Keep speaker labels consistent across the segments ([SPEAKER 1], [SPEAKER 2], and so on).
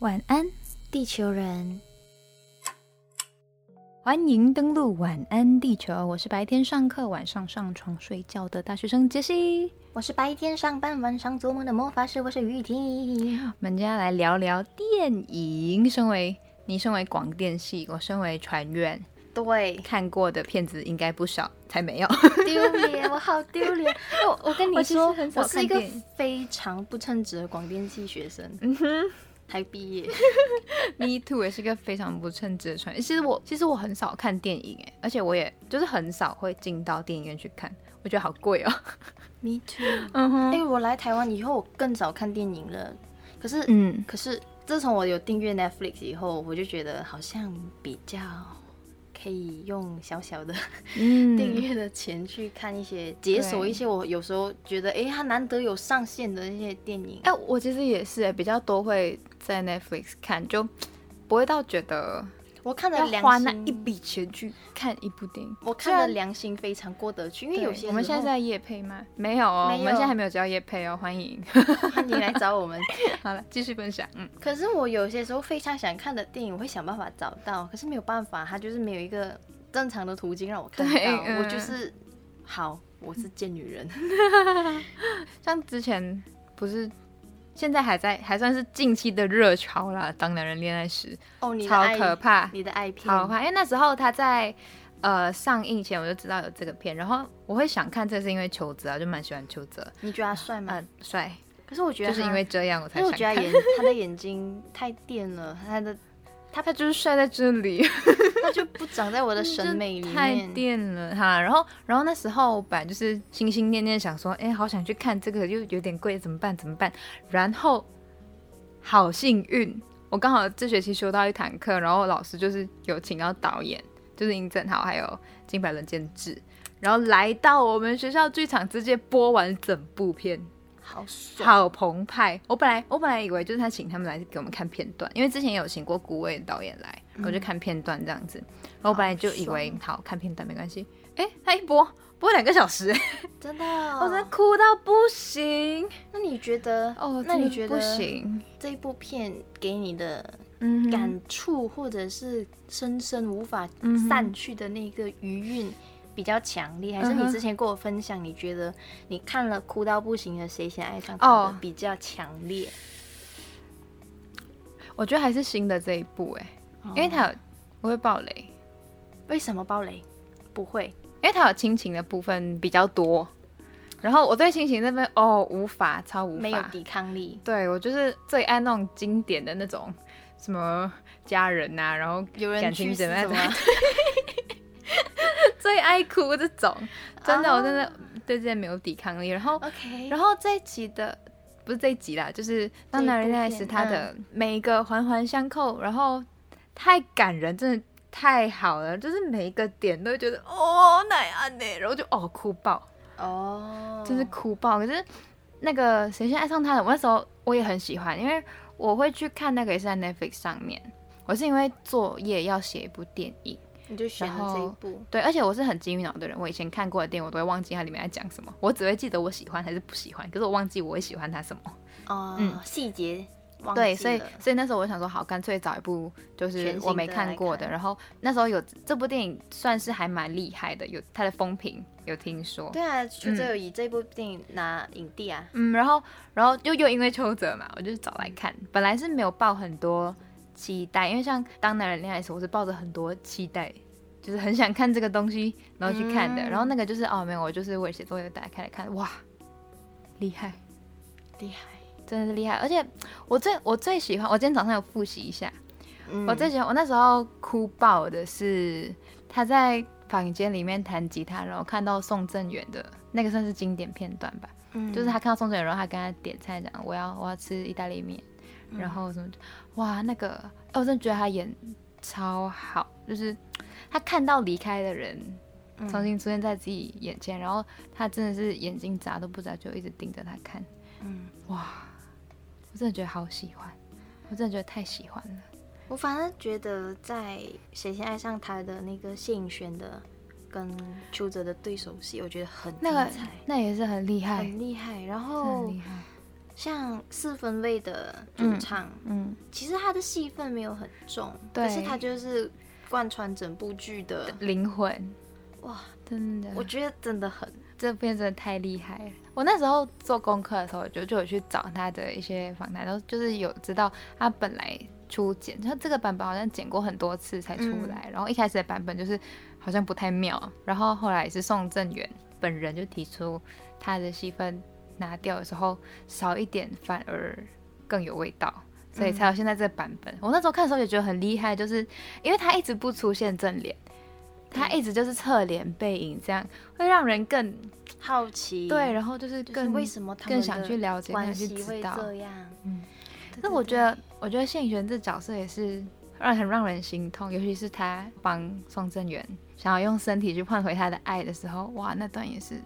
[SPEAKER 1] 晚安，地球人！欢迎登录晚安地球，我是白天上课、晚上上床睡觉的大学生杰西。
[SPEAKER 2] 我是白天上班、晚上做梦的魔法师，我是雨婷。
[SPEAKER 1] 我们今天来聊聊电影。身为你，身为广电系，我身为传院，
[SPEAKER 2] 对，
[SPEAKER 1] 看过的片子应该不少，才没有。
[SPEAKER 2] 丢脸，我好丢脸。我我跟你说我是一个非常不称职的广电系学生，
[SPEAKER 1] 嗯哼
[SPEAKER 2] 才毕业。
[SPEAKER 1] Me too，也是个非常不称职的传言。其实我其实我很少看电影，哎，而且我也就是很少会进到电影院去看，我觉得好贵哦。
[SPEAKER 2] Me too。
[SPEAKER 1] 嗯哼
[SPEAKER 2] 因为我来台湾以后，我更少看电影了。可是，
[SPEAKER 1] 嗯，
[SPEAKER 2] 可是自从我有订阅 Netflix 以后，我就觉得好像比较可以用小小的
[SPEAKER 1] 嗯
[SPEAKER 2] 订阅的钱去看一些解锁一些我有时候觉得，哎，它难得有上线的那些电影。
[SPEAKER 1] 哎、我其实也是哎，比较多会在 Netflix 看，就不会到觉得
[SPEAKER 2] 我看了
[SPEAKER 1] 要
[SPEAKER 2] 良
[SPEAKER 1] 花那
[SPEAKER 2] 心
[SPEAKER 1] 一笔钱去看一部电影。
[SPEAKER 2] 我看了良心非常过得去，因为有些
[SPEAKER 1] 我们现在在夜配吗？没有哦，
[SPEAKER 2] 没有
[SPEAKER 1] 我们现在还没有交夜配哦，欢迎。
[SPEAKER 2] 欢迎来找我们。
[SPEAKER 1] 好了，继续分享。嗯，
[SPEAKER 2] 可是我有些时候非常想看的电影，我会想办法找到，可是没有办法，它就是没有一个正常的途径让我看
[SPEAKER 1] 对
[SPEAKER 2] 到。
[SPEAKER 1] 嗯
[SPEAKER 2] 我就是好，我是贱女人。
[SPEAKER 1] 像之前不是，现在还在，还算是近期的热潮啦，《当男人恋爱时》
[SPEAKER 2] 哦，你的
[SPEAKER 1] 超可怕，
[SPEAKER 2] 你的爱片，
[SPEAKER 1] 超可怕，因为那时候他在。呃，上映前我就知道有这个片，然后我会想看，这是因为邱泽啊，就蛮喜欢邱泽，
[SPEAKER 2] 你觉得他帅吗？
[SPEAKER 1] 嗯，帅，
[SPEAKER 2] 可是我觉得
[SPEAKER 1] 就是因为，这样我才
[SPEAKER 2] 因为。我觉得他眼他的眼睛太电了，他的
[SPEAKER 1] 他就是帅在这里，
[SPEAKER 2] 他就不长在我的审美里
[SPEAKER 1] 太
[SPEAKER 2] 面。
[SPEAKER 1] 电了哈。然后，然后那时候本来就是心心念念想说，哎，好想去看这个，又有点贵，怎么办？怎么办？然后好幸运，我刚好这学期修到一堂课，然后老师就是有请到导演，就是殷正豪还有金百伦监制，然后来到我们学校剧场，直接播完整部片。
[SPEAKER 2] 好爽，
[SPEAKER 1] 好澎湃！我本来我本来以为就是他请他们来给我们看片段，因为之前有请过古伟导演来，我就看片段这样子。然后我本来就以为好看片段没关系，哎，他一播播两个小时，
[SPEAKER 2] 真的，
[SPEAKER 1] 我真的哭到不行
[SPEAKER 2] 那你觉得？
[SPEAKER 1] 哦，
[SPEAKER 2] 那你觉得不
[SPEAKER 1] 行？
[SPEAKER 2] 这一部片给你的
[SPEAKER 1] 嗯，
[SPEAKER 2] 感触，或者是深深无法散去的那个余韵比较强烈，还是你之前跟我分享，你觉得你看了哭到不行的《谁先爱上他》
[SPEAKER 1] 哦
[SPEAKER 2] 的比较强烈？
[SPEAKER 1] 我觉得还是新的这一部哎，因为
[SPEAKER 2] 哦
[SPEAKER 1] 他有不会爆雷，
[SPEAKER 2] 为什么爆雷？不会，
[SPEAKER 1] 因为他有亲情的部分比较多，然后我对亲情那边哦无法超无法，
[SPEAKER 2] 没有抵抗力，
[SPEAKER 1] 对我就是最爱那种经典的那种什么家人呐、然后
[SPEAKER 2] 有人
[SPEAKER 1] 感情
[SPEAKER 2] 去
[SPEAKER 1] 怎么样
[SPEAKER 2] 什么？
[SPEAKER 1] 最 爱哭这种，真的、
[SPEAKER 2] 哦
[SPEAKER 1] 我真的对这些没有抵抗力。然后
[SPEAKER 2] ，OK，
[SPEAKER 1] 然后这一集的不是这一集啦，就是当男人恋爱时，他的每一个环环相扣，然后太感人，真的太好了，就是每一个点都会觉得哦奶安呢，然后就哦哭爆。
[SPEAKER 2] 哦，
[SPEAKER 1] 真是哭爆。可是那个谁先爱上他的，我那时候我也很喜欢，因为我会去看那个也是在 Netflix 上面。我是因为作业要写一部电影，
[SPEAKER 2] 你就选了这一部，
[SPEAKER 1] 对，而且我是很金鱼脑的人，我以前看过的电影我都会忘记它里面在讲什么，我只会记得我喜欢还是不喜欢，可是我忘记我会喜欢它什么。
[SPEAKER 2] 哦
[SPEAKER 1] 嗯，
[SPEAKER 2] 细节
[SPEAKER 1] 对，所以所以那时候我想说，好，干脆找一部就是我没看过的。
[SPEAKER 2] 看
[SPEAKER 1] 然后那时候有这部电影算是还蛮厉害的，有它的风评有听说。
[SPEAKER 2] 对啊，邱泽有以这部电影拿影帝啊，
[SPEAKER 1] 嗯，然后然后又又因为邱泽嘛，我就找来看。本来是没有报很多期待，因为像《当男人恋爱时》，我是抱着很多期待，就是很想看这个东西，然后去看的。
[SPEAKER 2] 嗯
[SPEAKER 1] 然后那个就是哦，没有，我就是为了写作业打开来看，哇，厉害，
[SPEAKER 2] 厉害。
[SPEAKER 1] 真的是厉害。而且我最我最喜欢，我今天早上有复习一下，
[SPEAKER 2] 嗯
[SPEAKER 1] 我最喜欢我那时候哭爆的是他在房间里面弹吉他，然后看到宋正元的那个算是经典片段吧。
[SPEAKER 2] 嗯
[SPEAKER 1] 就是他看到宋正元，然后他跟他点菜，讲我要我要吃意大利面，
[SPEAKER 2] 嗯
[SPEAKER 1] 然后什么，哇，那个，哎我真的觉得他演超好，就是他看到离开的人
[SPEAKER 2] 嗯
[SPEAKER 1] 重新出现在自己眼前，然后他真的是眼睛眨都不眨，就一直盯着他看，
[SPEAKER 2] 嗯，
[SPEAKER 1] 哇，我真的觉得好喜欢，我真的觉得太喜欢了。
[SPEAKER 2] 我反而觉得在《谁先爱上他》的那个谢颖轩的跟邱泽的对手戏，我觉得很
[SPEAKER 1] 那个那也是很厉害，
[SPEAKER 2] 很厉害。然后
[SPEAKER 1] 很厉害。
[SPEAKER 2] 像四分位的主唱，
[SPEAKER 1] 嗯，
[SPEAKER 2] 其实他的戏份没有很重，
[SPEAKER 1] 对。
[SPEAKER 2] 可是他就是贯穿整部剧的，
[SPEAKER 1] 灵魂，
[SPEAKER 2] 哇，
[SPEAKER 1] 真的，
[SPEAKER 2] 我觉得真的很，
[SPEAKER 1] 这片真的太厉害。了。我那时候做功课的时候，就就有去找他的一些访谈，然后就是有知道他本来初剪，他这个版本好像剪过很多次才出来，然后一开始的版本就是好像不太妙，然后后来是宋正元本人就提出他的戏份拿掉的时候少一点反而更有味道。所以才有现在这个版本。我那时候看的时候也觉得很厉害，就是因为他一直不出现正脸，他一直就是侧脸背影，这样会让人更
[SPEAKER 2] 好奇，
[SPEAKER 1] 对，然后就是
[SPEAKER 2] 就是
[SPEAKER 1] 更
[SPEAKER 2] 为什么他们
[SPEAKER 1] 更想去了解、更
[SPEAKER 2] 关
[SPEAKER 1] 想去
[SPEAKER 2] 系
[SPEAKER 1] 知道。
[SPEAKER 2] 这样？
[SPEAKER 1] 嗯，
[SPEAKER 2] 对
[SPEAKER 1] 但我觉得，我觉得谢颖璇这角色也是让很让人心痛，尤其是他帮宋正元想要用身体去换回他的爱的时候，哇，那段也是
[SPEAKER 2] 很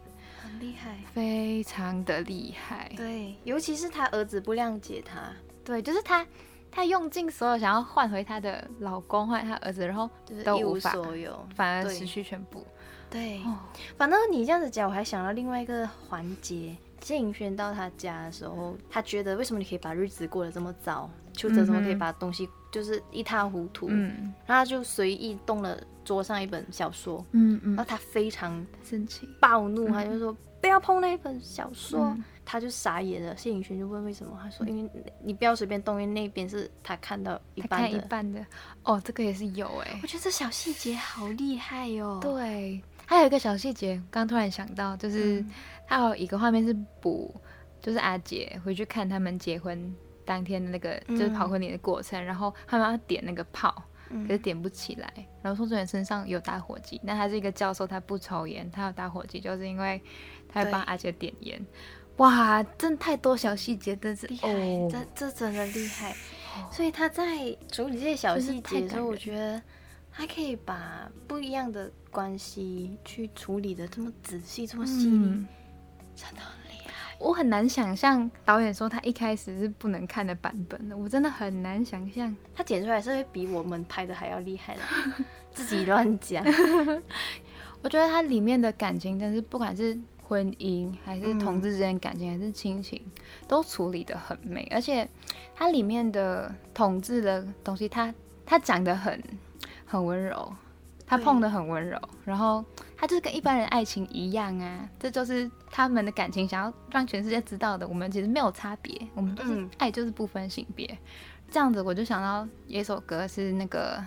[SPEAKER 2] 厉害。
[SPEAKER 1] 非常的厉害。
[SPEAKER 2] 对，尤其是他儿子不谅解他，
[SPEAKER 1] 对，就是他，他用尽所有想要换回他的老公，换回他儿子，然后
[SPEAKER 2] 就是一无
[SPEAKER 1] 都无法
[SPEAKER 2] 所有。
[SPEAKER 1] 反而失去全部。
[SPEAKER 2] 对，
[SPEAKER 1] 哦，
[SPEAKER 2] 反正你这样子讲，我还想到另外一个环节。谢颖轩到他家的时候，他觉得为什么你可以把日子过得这么糟？邱泽怎么可以把东西就是一塌糊涂？
[SPEAKER 1] 嗯
[SPEAKER 2] 然后他就随意动了桌上一本小说，
[SPEAKER 1] 嗯嗯
[SPEAKER 2] 然后，他非常
[SPEAKER 1] 生气。
[SPEAKER 2] 暴怒，
[SPEAKER 1] 嗯
[SPEAKER 2] 他就说不要碰那本小说。
[SPEAKER 1] 嗯
[SPEAKER 2] 他就傻眼了，谢颖轩就问为什么？他说因为你不要随便动，因为那边是他看到一
[SPEAKER 1] 他看一
[SPEAKER 2] 半的。
[SPEAKER 1] 哦，这个也是有哎、
[SPEAKER 2] 我觉得这小细节好厉害哟、哦。
[SPEAKER 1] 对，还有一个小细节，刚突然想到，就是、
[SPEAKER 2] 嗯
[SPEAKER 1] 他有一个画面是补，就是阿杰回去看他们结婚当天的那个，就是跑婚礼的过程，然后他们要点那个炮，
[SPEAKER 2] 嗯
[SPEAKER 1] 可是点不起来。然后宋志远身上有打火机，那他是一个教授，他不抽烟，他有打火机，就是因为他会帮阿杰点烟。哇，真太多小细节，真是
[SPEAKER 2] 厉害，
[SPEAKER 1] 哦，
[SPEAKER 2] 这这真的厉害。所以他在处理这些小细节的时候，我觉得他可以把不一样的关系去处理的这么仔细、这么细腻，
[SPEAKER 1] 嗯
[SPEAKER 2] 真的。
[SPEAKER 1] 我很难想象导演说他一开始是不能看的版本的，我真的很难想象。
[SPEAKER 2] 他剪出来是会比我们拍的还要厉害的，自己乱讲。
[SPEAKER 1] 我觉得它里面的感情，真是不管是婚姻还是同志之间感情，还是亲情，都处理的很美。而且它里面的同志的东西，它它讲的很很温柔，它碰的很温柔，然后它就是跟一般人爱情一样啊，这就是他们的感情想要让全世界知道的。我们其实没有差别，我们就是、
[SPEAKER 2] 嗯
[SPEAKER 1] 爱，就是不分性别。这样子我就想到有一首歌是那个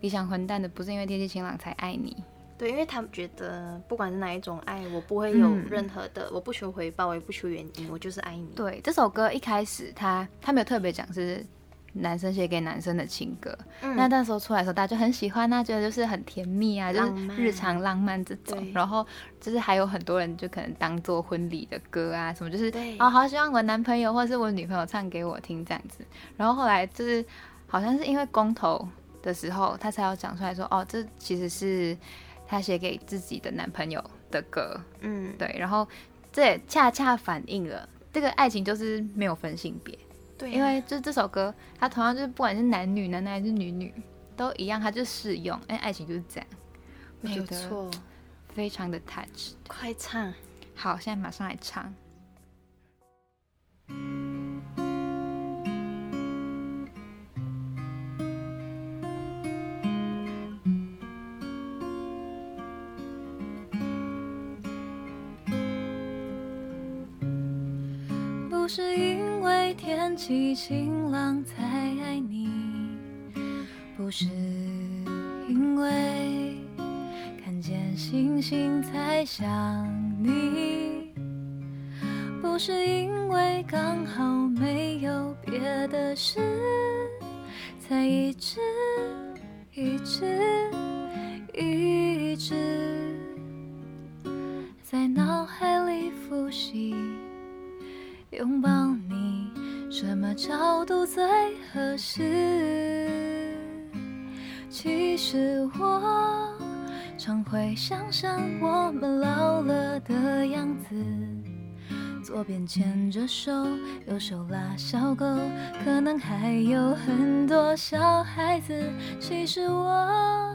[SPEAKER 1] 理想混蛋的，不是因为天气晴朗才爱你。
[SPEAKER 2] 对，因为他们觉得不管是哪一种爱，我不会有
[SPEAKER 1] 嗯
[SPEAKER 2] 任何的，我不求回报，我也不求原因，我就是爱你。
[SPEAKER 1] 对，这首歌一开始他他没有特别讲是男生写给男生的情歌，
[SPEAKER 2] 嗯。
[SPEAKER 1] 那那时候出来的时候大家就很喜欢啊，觉得就是很甜蜜啊，就是日常浪漫这种。然后就是还有很多人就可能当做婚礼的歌啊什么，就是
[SPEAKER 2] 对。
[SPEAKER 1] 哦好希望我男朋友或者是我女朋友唱给我听这样子。然后后来就是好像是因为公投的时候，他才要讲出来说哦，这其实是他写给自己的男朋友的歌。
[SPEAKER 2] 嗯，
[SPEAKER 1] 对，然后这也恰恰反映了这个爱情就是没有分性别，
[SPEAKER 2] 对啊、
[SPEAKER 1] 因为就是这首歌，它同样就是不管是男女、男男还是女女都一样，它就适用，因为爱情就是这样，
[SPEAKER 2] 没有错，
[SPEAKER 1] 非常的 touch。
[SPEAKER 2] 快唱。
[SPEAKER 1] 好，现在马上来唱。不是因为天气晴朗才爱你，不是因为看见星星才想你，不是因为刚好没有别的事，才一直一直一直在脑海里复习。拥抱你，什么角度最合适？其实我常会想象我们老了的样子，左边牵着手，右手拉小狗，可能还有很多小孩子。其实我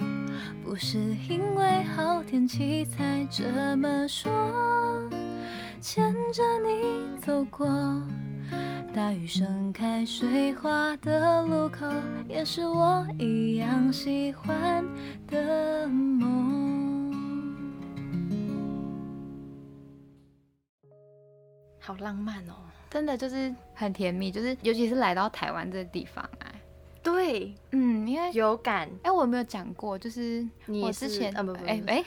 [SPEAKER 1] 不是因为好天气才这么说。牵着你走过大雨盛开水花的路口，也是我一样喜欢的梦。
[SPEAKER 2] 好浪漫哦！
[SPEAKER 1] 真的就是很甜蜜，就是尤其是来到台湾这个地方啊。
[SPEAKER 2] 对，
[SPEAKER 1] 嗯，因为
[SPEAKER 2] 有感。
[SPEAKER 1] 哎，我有没有讲过，就是
[SPEAKER 2] 你
[SPEAKER 1] 我之前
[SPEAKER 2] 啊不不
[SPEAKER 1] 哎哎，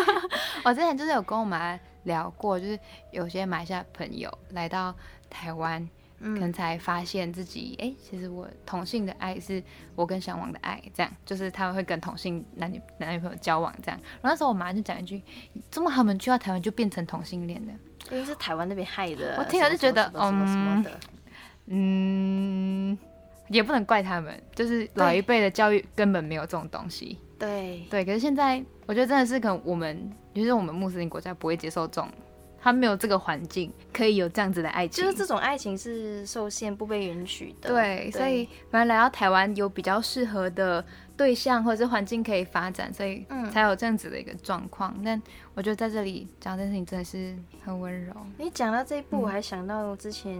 [SPEAKER 1] 我之前就是有跟我妈聊过，就是有些马来西亚朋友来到台湾，可能
[SPEAKER 2] 嗯，
[SPEAKER 1] 才发现自己，哎，其实我同性的爱是我跟向往的爱，这样就是他们会跟同性男女男女朋友交往这样。然后那时候我妈就讲一句，这么他们去到台湾就变成同性恋的。
[SPEAKER 2] 因为是台湾那边害的。
[SPEAKER 1] 我听了就觉得
[SPEAKER 2] 什么什么什么什么的。
[SPEAKER 1] 嗯，也不能怪他们，就是老一辈的教育根本没有这种东西。
[SPEAKER 2] 对，
[SPEAKER 1] 对，可是现在我觉得真的是可能我们，就是我们穆斯林国家不会接受这种，他没有这个环境可以有这样子的爱情。
[SPEAKER 2] 就是这种爱情是受限、不被允许的。
[SPEAKER 1] 对，所以反正来到台湾有比较适合的对象或者是环境可以发展，所以
[SPEAKER 2] 嗯
[SPEAKER 1] 才有这样子的一个状况。但我觉得在这里讲这件事情真的是很温柔。
[SPEAKER 2] 你讲到这一步，
[SPEAKER 1] 嗯
[SPEAKER 2] 我还想到之前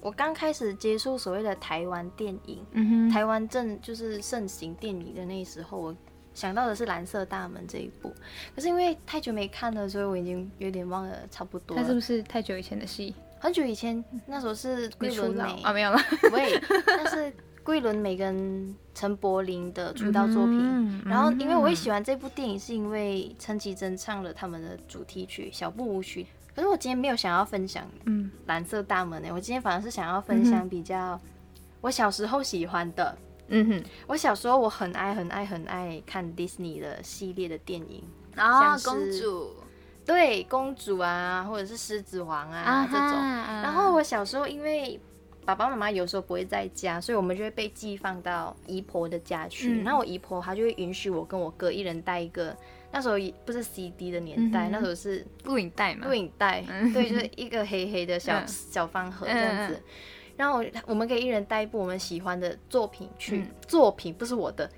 [SPEAKER 2] 我刚开始接触所谓的台湾电影，
[SPEAKER 1] 嗯哼，
[SPEAKER 2] 台湾正就是盛行电影的那时候，我想到的是《蓝色大门》这一部。可是因为太久没看了，所以我已经有点忘了差不多了。
[SPEAKER 1] 他是不是太久以前的戏？
[SPEAKER 2] 很久以前，那时候是桂纶镁
[SPEAKER 1] 啊，没有了。
[SPEAKER 2] 喂，那是桂纶镁跟陈柏霖的出道作品。
[SPEAKER 1] 嗯
[SPEAKER 2] 然后，因为我会喜
[SPEAKER 1] 欢，
[SPEAKER 2] 这部电影，是因为陈绮贞唱了他们的主题曲《小步舞曲》。可是我今天没有想要分享《
[SPEAKER 1] 嗯
[SPEAKER 2] 蓝色大门》呢，我今天反而是想要分享比较我小时候喜欢的。
[SPEAKER 1] 嗯哼，
[SPEAKER 2] 我小时候我很爱很爱很爱看 Disney 的系列的电影，
[SPEAKER 1] 啊
[SPEAKER 2] 像公
[SPEAKER 1] 主。
[SPEAKER 2] 对公主啊，或者是狮子王啊这种。然后我小时候因为爸爸妈妈有时候不会在家，所以我们就会被寄放到姨婆的家去。
[SPEAKER 1] 嗯。
[SPEAKER 2] 然后我姨婆她就会允许我跟我哥一人带一个，那时候也不是 CD 的年代，
[SPEAKER 1] 嗯。
[SPEAKER 2] 那时候是
[SPEAKER 1] 录影带嘛，
[SPEAKER 2] 录影带，
[SPEAKER 1] 嗯。
[SPEAKER 2] 对，就是一个黑黑的小、
[SPEAKER 1] 嗯。
[SPEAKER 2] 小方盒这样子。
[SPEAKER 1] 嗯
[SPEAKER 2] 然后我我们可以一人带一部我们喜欢的作品去，
[SPEAKER 1] 嗯
[SPEAKER 2] 作品不是我的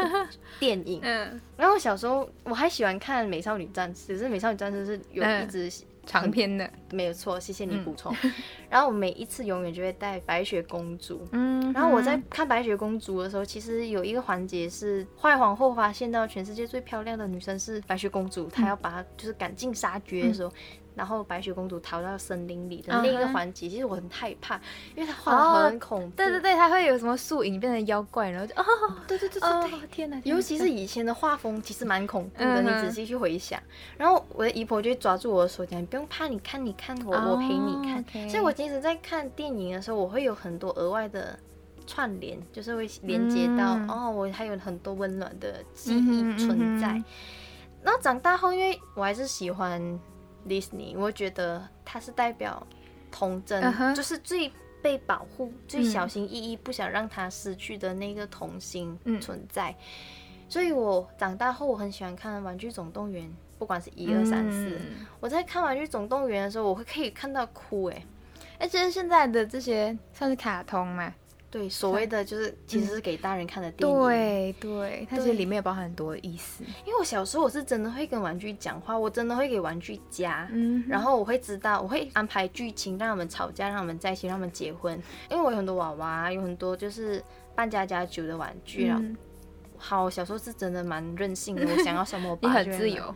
[SPEAKER 2] 电影。
[SPEAKER 1] 嗯，
[SPEAKER 2] 然后我小时候我还喜欢看《美少女战士》，只是《美少女战士》是有
[SPEAKER 1] 嗯
[SPEAKER 2] 一直
[SPEAKER 1] 长篇的，
[SPEAKER 2] 没有错，谢谢你
[SPEAKER 1] 嗯
[SPEAKER 2] 补充。然后我每一次永远就会带白雪公主。
[SPEAKER 1] 嗯
[SPEAKER 2] 然后我在看白雪公主的时候，其实有一个环节是坏皇后发现到全世界最漂亮的女生是白雪公主，她要把她就是赶尽杀绝的时候，然后白雪公主逃到森林里的另一个环节，其实我很害怕，因为她画的很恐怖。
[SPEAKER 1] 对对对，它会有什么树影变成妖怪，然后就哦
[SPEAKER 2] 对对对对
[SPEAKER 1] 哦
[SPEAKER 2] 对。
[SPEAKER 1] 天哪，
[SPEAKER 2] 尤其是以前的画风，其实蛮恐怖的。你仔细去回想，然后我的姨婆就会抓住我的手讲：“你不用怕，你看，你看，我、我陪你看。所以，我其实，在看电影的时候，我会有很多额外的串联，就是会连接到、
[SPEAKER 1] 嗯
[SPEAKER 2] 哦，我还有很多温暖的记
[SPEAKER 1] 嗯
[SPEAKER 2] 忆存在。
[SPEAKER 1] 嗯哼
[SPEAKER 2] 然后长大后，因为我还是喜欢 Disney，我觉得它是代表童真就是最被保护、最
[SPEAKER 1] 嗯
[SPEAKER 2] 小心翼翼，不想让它失去的那个童心
[SPEAKER 1] 嗯
[SPEAKER 2] 存在。所以我长大后，我很喜欢看《玩具总动员》，不管是一二三四。
[SPEAKER 1] 嗯
[SPEAKER 2] 我在看《玩具总动员》的时候，我会可以看到哭哎。
[SPEAKER 1] 而且现在的这些算是卡通嘛，
[SPEAKER 2] 对，所谓的就是其实是给大人看的电影。
[SPEAKER 1] 对对，它其实里面有包含很多的意思，
[SPEAKER 2] 因为我小时候我是真的会跟玩具讲话，我真的会给玩具家。
[SPEAKER 1] 嗯
[SPEAKER 2] 然后我会知道，我会安排剧情，让他们吵架，让他们在一起，让他们结婚。因为我有很多娃娃，有很多就是扮家家酒的玩具。啊，
[SPEAKER 1] 嗯
[SPEAKER 2] 好，我小时候是真的蛮任性的，我想要什么我
[SPEAKER 1] 你
[SPEAKER 2] 爸
[SPEAKER 1] 很自由，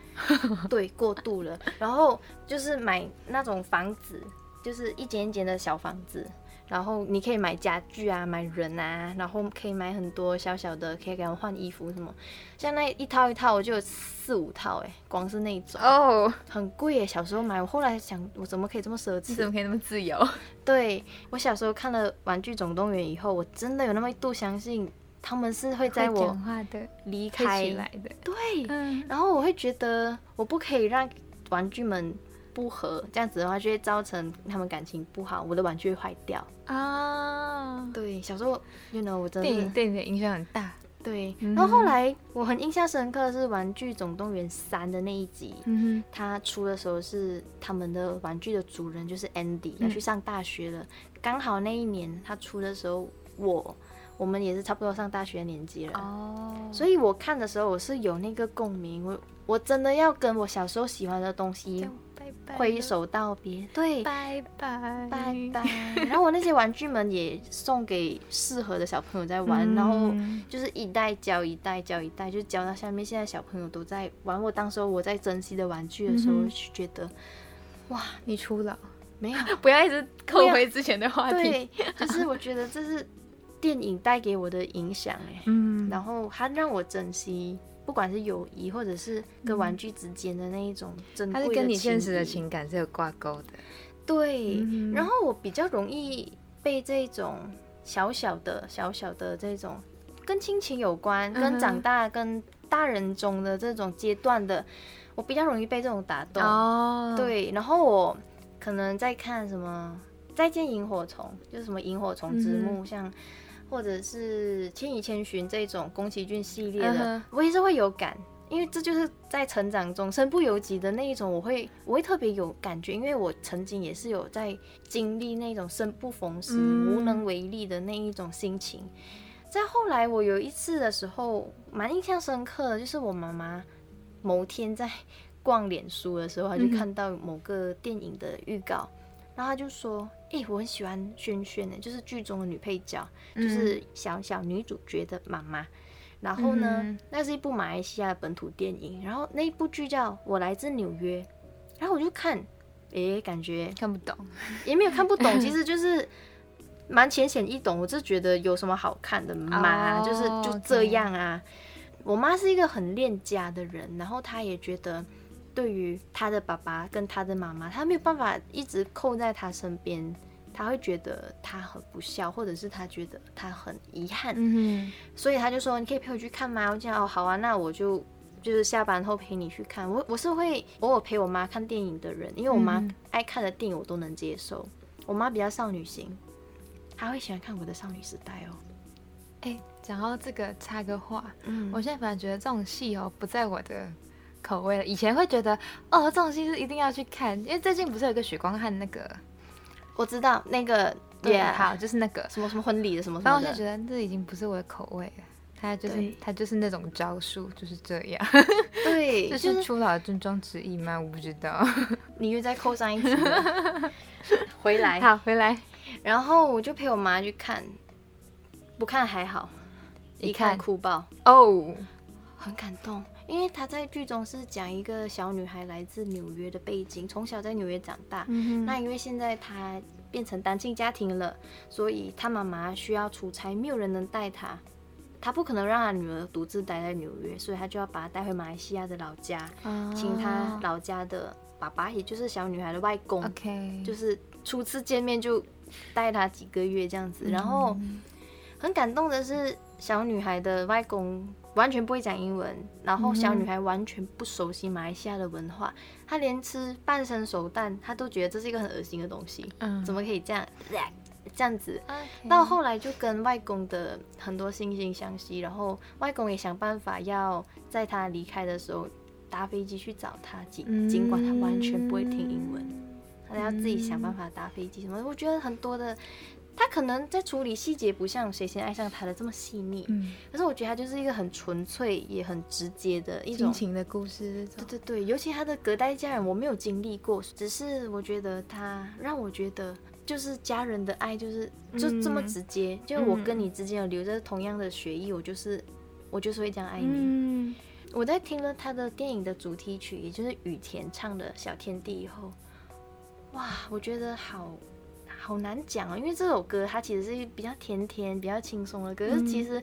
[SPEAKER 2] 对，过度了。然后就是买那种房子，就是一间一间的小房子，然后你可以买家具啊，买人啊，然后可以买很多小小的，可以给他们换衣服什么。像那一套一套，我就有四五套哎，光是那一种
[SPEAKER 1] 哦，
[SPEAKER 2] 很贵耶。小时候买，我后来想，我怎么可以这么奢侈？
[SPEAKER 1] 你怎么可以那么自由？
[SPEAKER 2] 对我小时候看了《玩具总动员》以后，我真的有那么一度相信他们是会在我离开
[SPEAKER 1] 来的，
[SPEAKER 2] 对，
[SPEAKER 1] 嗯，
[SPEAKER 2] 然后我会觉得我不可以让玩具们不和，这样子的话就会造成他们感情不好，我的玩具会坏掉。
[SPEAKER 1] 啊，
[SPEAKER 2] 对，小时候，you know，我真
[SPEAKER 1] 电影
[SPEAKER 2] 的
[SPEAKER 1] 对你的影响很大，
[SPEAKER 2] 对。
[SPEAKER 1] 嗯
[SPEAKER 2] 然后后来我很印象深刻的是《玩具总动员三》的那一集，
[SPEAKER 1] 嗯
[SPEAKER 2] 他出的时候是他们的玩具的主人就是 Andy
[SPEAKER 1] 嗯
[SPEAKER 2] 要去上大学了，刚好那一年他出的时候，我我们也是差不多上大学的年纪了。
[SPEAKER 1] 哦，
[SPEAKER 2] 所以我看的时候，我是有那个共鸣，我我真的要跟我小时候喜欢的东西
[SPEAKER 1] 拜
[SPEAKER 2] 挥手道别，对，
[SPEAKER 1] 拜拜
[SPEAKER 2] 拜拜。然后我那些玩具们也送给适合的小朋友在玩，然后就是一代教一代教一代，就教到下面，现在小朋友都在玩。我当时候我在珍惜的玩具的时候，就觉得，哇，
[SPEAKER 1] 你出了
[SPEAKER 2] 没有？
[SPEAKER 1] 不要一直扣回之前的话题。
[SPEAKER 2] 对，就是我觉得这是电影带给我的影响，哎，嗯，然后它让我珍惜。不管是友谊，或者是跟玩具之间的那一种珍贵
[SPEAKER 1] 的，它是跟你现实的情感是有挂钩的。
[SPEAKER 2] 对，然后我比较容易被这种小小的、小小的这种跟亲情有关、跟长大、跟大人中的这种阶段的，我比较容易被这种打动。哦，对，然后我可能在看什么《再见萤火虫》，就是什么萤火虫之墓，像。或者是《千与千寻》这种宫崎骏系列的，我也是会有感，因为这就是在成长中身不由己的那一种，我会我会特别有感觉，因为我曾经也是有在经历那种生不逢时、无能为力的那一种心情。在后来，我有一次的时候蛮印象深刻的，就是我妈妈某天在逛脸书的时候，她就看到某个电影的预告。然后她就说：“哎，我很喜欢萱萱呢，就是剧中的女配角，就是小小女主角的妈妈。然后呢，那是一部马来西亚的本土电影。然后那一部剧叫《我来自纽约》。然后我就看，哎，感觉
[SPEAKER 1] 看不懂，
[SPEAKER 2] 也没有看不懂，其实就是蛮浅显易懂。我就觉得有什么好看的嘛，就是就这样啊。我妈是一个很恋家的人，然后她也觉得。”对于他的爸爸跟他的妈妈，他没有办法一直扣在他身边，他会觉得他很不孝，或者是他觉得他很遗憾，嗯所以他就说：“你可以陪我去看吗？”我讲：“哦，好啊，那我就就是下班后陪你去看。”我我是会偶尔陪我妈看电影的人，因为我妈爱看的电影我都能接受。我妈比较少女心，她会喜欢看我的少女时代哦。
[SPEAKER 1] 哎，讲到这个插个话，嗯，我现在反而觉得这种戏哦不在我的。口味了，以前会觉得哦，这种戏是一定要去看，因为最近不是有个许光汉那个，
[SPEAKER 2] 我知道那个也
[SPEAKER 1] 好，就是那个。
[SPEAKER 2] 什么什么婚礼的什么，
[SPEAKER 1] 然后我就觉得这已经不是我的口味了，他就是他就是那种招数就是这样，
[SPEAKER 2] 对，
[SPEAKER 1] 这是初老的症状之一吗？我不知道，
[SPEAKER 2] 你又再扣上一次，回来。
[SPEAKER 1] 好回来，
[SPEAKER 2] 然后我就陪我妈去看，不看还好，一看哭爆。哦，很感动。因为他在剧中是讲一个小女孩来自纽约的背景，从小在纽约长大。那因为现在她变成单亲家庭了，所以她妈妈需要出差，没有人能带她，她不可能让她女儿独自待在纽约，所以她就要把她带回马来西亚的老家，请她老家的爸爸，也就是小女孩的外公，就是初次见面就带她几个月这样子。然后很感动的是，小女孩的外公。完全不会讲英文，然后小女孩完全不熟悉马来西亚的文化，她连吃半生熟蛋，她都觉得这是一个很恶心的东西，嗯怎么可以这样 这样子？到后来就跟外公的很多惺惺相惜，然后外公也想办法要在她离开的时候搭飞机去找她，尽尽管她完全不会听英文，她要自己想办法搭飞机什么？我觉得很多的。他可能在处理细节不像谁先爱上他的这么细腻，嗯，可是我觉得他就是一个很纯粹也很直接的一种
[SPEAKER 1] 情的故事。
[SPEAKER 2] 对对对，尤其他的隔代家人我没有经历过，只是我觉得他让我觉得就是家人的爱就是就这么直接，就我跟你之间有留着同样的血液，我就是我就是会这样爱你。嗯，我在听了他的电影的主题曲，也就是雨田唱的小天地以后，哇，我觉得好。好难讲啊，因为这首歌它其实是比较甜甜、比较轻松的歌。可是其实，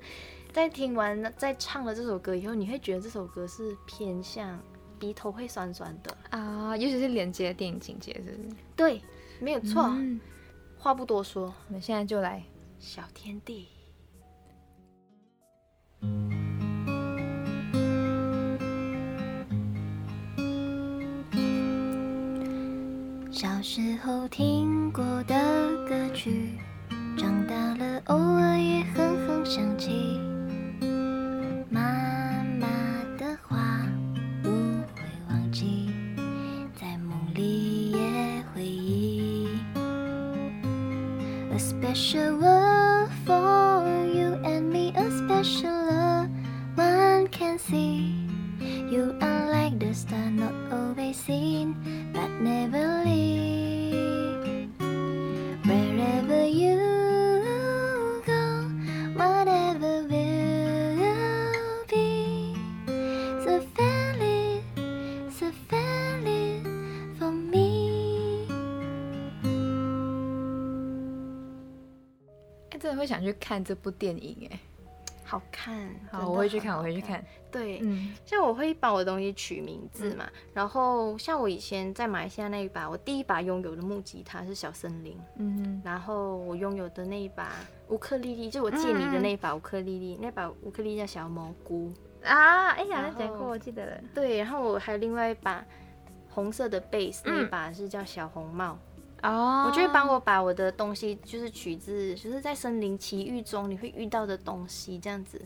[SPEAKER 2] 在听完在唱了这首歌以后，你会觉得这首歌是偏向鼻头会酸酸的
[SPEAKER 1] 啊，尤其是连接电影情节，是不是？
[SPEAKER 2] 对，没有错。话不多说，
[SPEAKER 1] 我们现在就来
[SPEAKER 2] 小天地。小时候听过的歌 for me
[SPEAKER 1] 真的会想去看这部电影哎。
[SPEAKER 2] 好看
[SPEAKER 1] 好我会去看我会去看
[SPEAKER 2] 对
[SPEAKER 1] 嗯
[SPEAKER 2] 像我会把我的东西取名字嘛然后像我以前在马来西亚那一把我第一把拥有的木吉他是小森林
[SPEAKER 1] 嗯
[SPEAKER 2] 然后我拥有的那一把乌克丽丽就我借你的那一把乌克丽丽那把乌克丽叫小蘑菇
[SPEAKER 1] 啊，哎呀，
[SPEAKER 2] 然后
[SPEAKER 1] 讲过，我记得了。
[SPEAKER 2] 对，然后我还有另外一把红色的 bass，、那一
[SPEAKER 1] 嗯
[SPEAKER 2] 把是叫小红帽。
[SPEAKER 1] 哦
[SPEAKER 2] 我就会帮我把我的东西，就是取自，就是在森林奇遇中你会遇到的东西，这样子。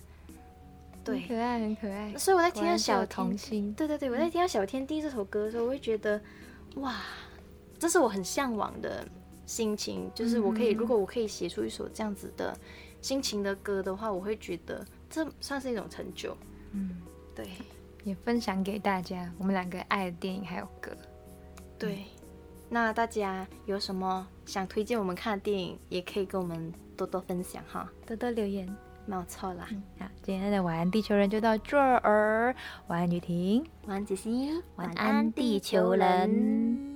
[SPEAKER 2] 对
[SPEAKER 1] 很，可爱，很可爱。
[SPEAKER 2] 所以我在听到小天，
[SPEAKER 1] 童心，
[SPEAKER 2] 对对对，我在听到小天地这首歌的时候，我会觉得，哇，这是我很向往的心情，就是我可以，
[SPEAKER 1] 嗯
[SPEAKER 2] 如果我可以写出一首这样子的心情的歌的话，我会觉得这算是一种成就。
[SPEAKER 1] 嗯，
[SPEAKER 2] 对
[SPEAKER 1] 也分享给大家，我们两个爱的电影还有歌。
[SPEAKER 2] 对，那大家有什么想推荐我们看的电影，也可以跟我们多多分享哈，
[SPEAKER 1] 多多留言。
[SPEAKER 2] 没有错啦。
[SPEAKER 1] 好，今天的晚安地球人就到这儿，晚安雨婷。
[SPEAKER 2] 晚安，杰西。
[SPEAKER 1] 晚安地球人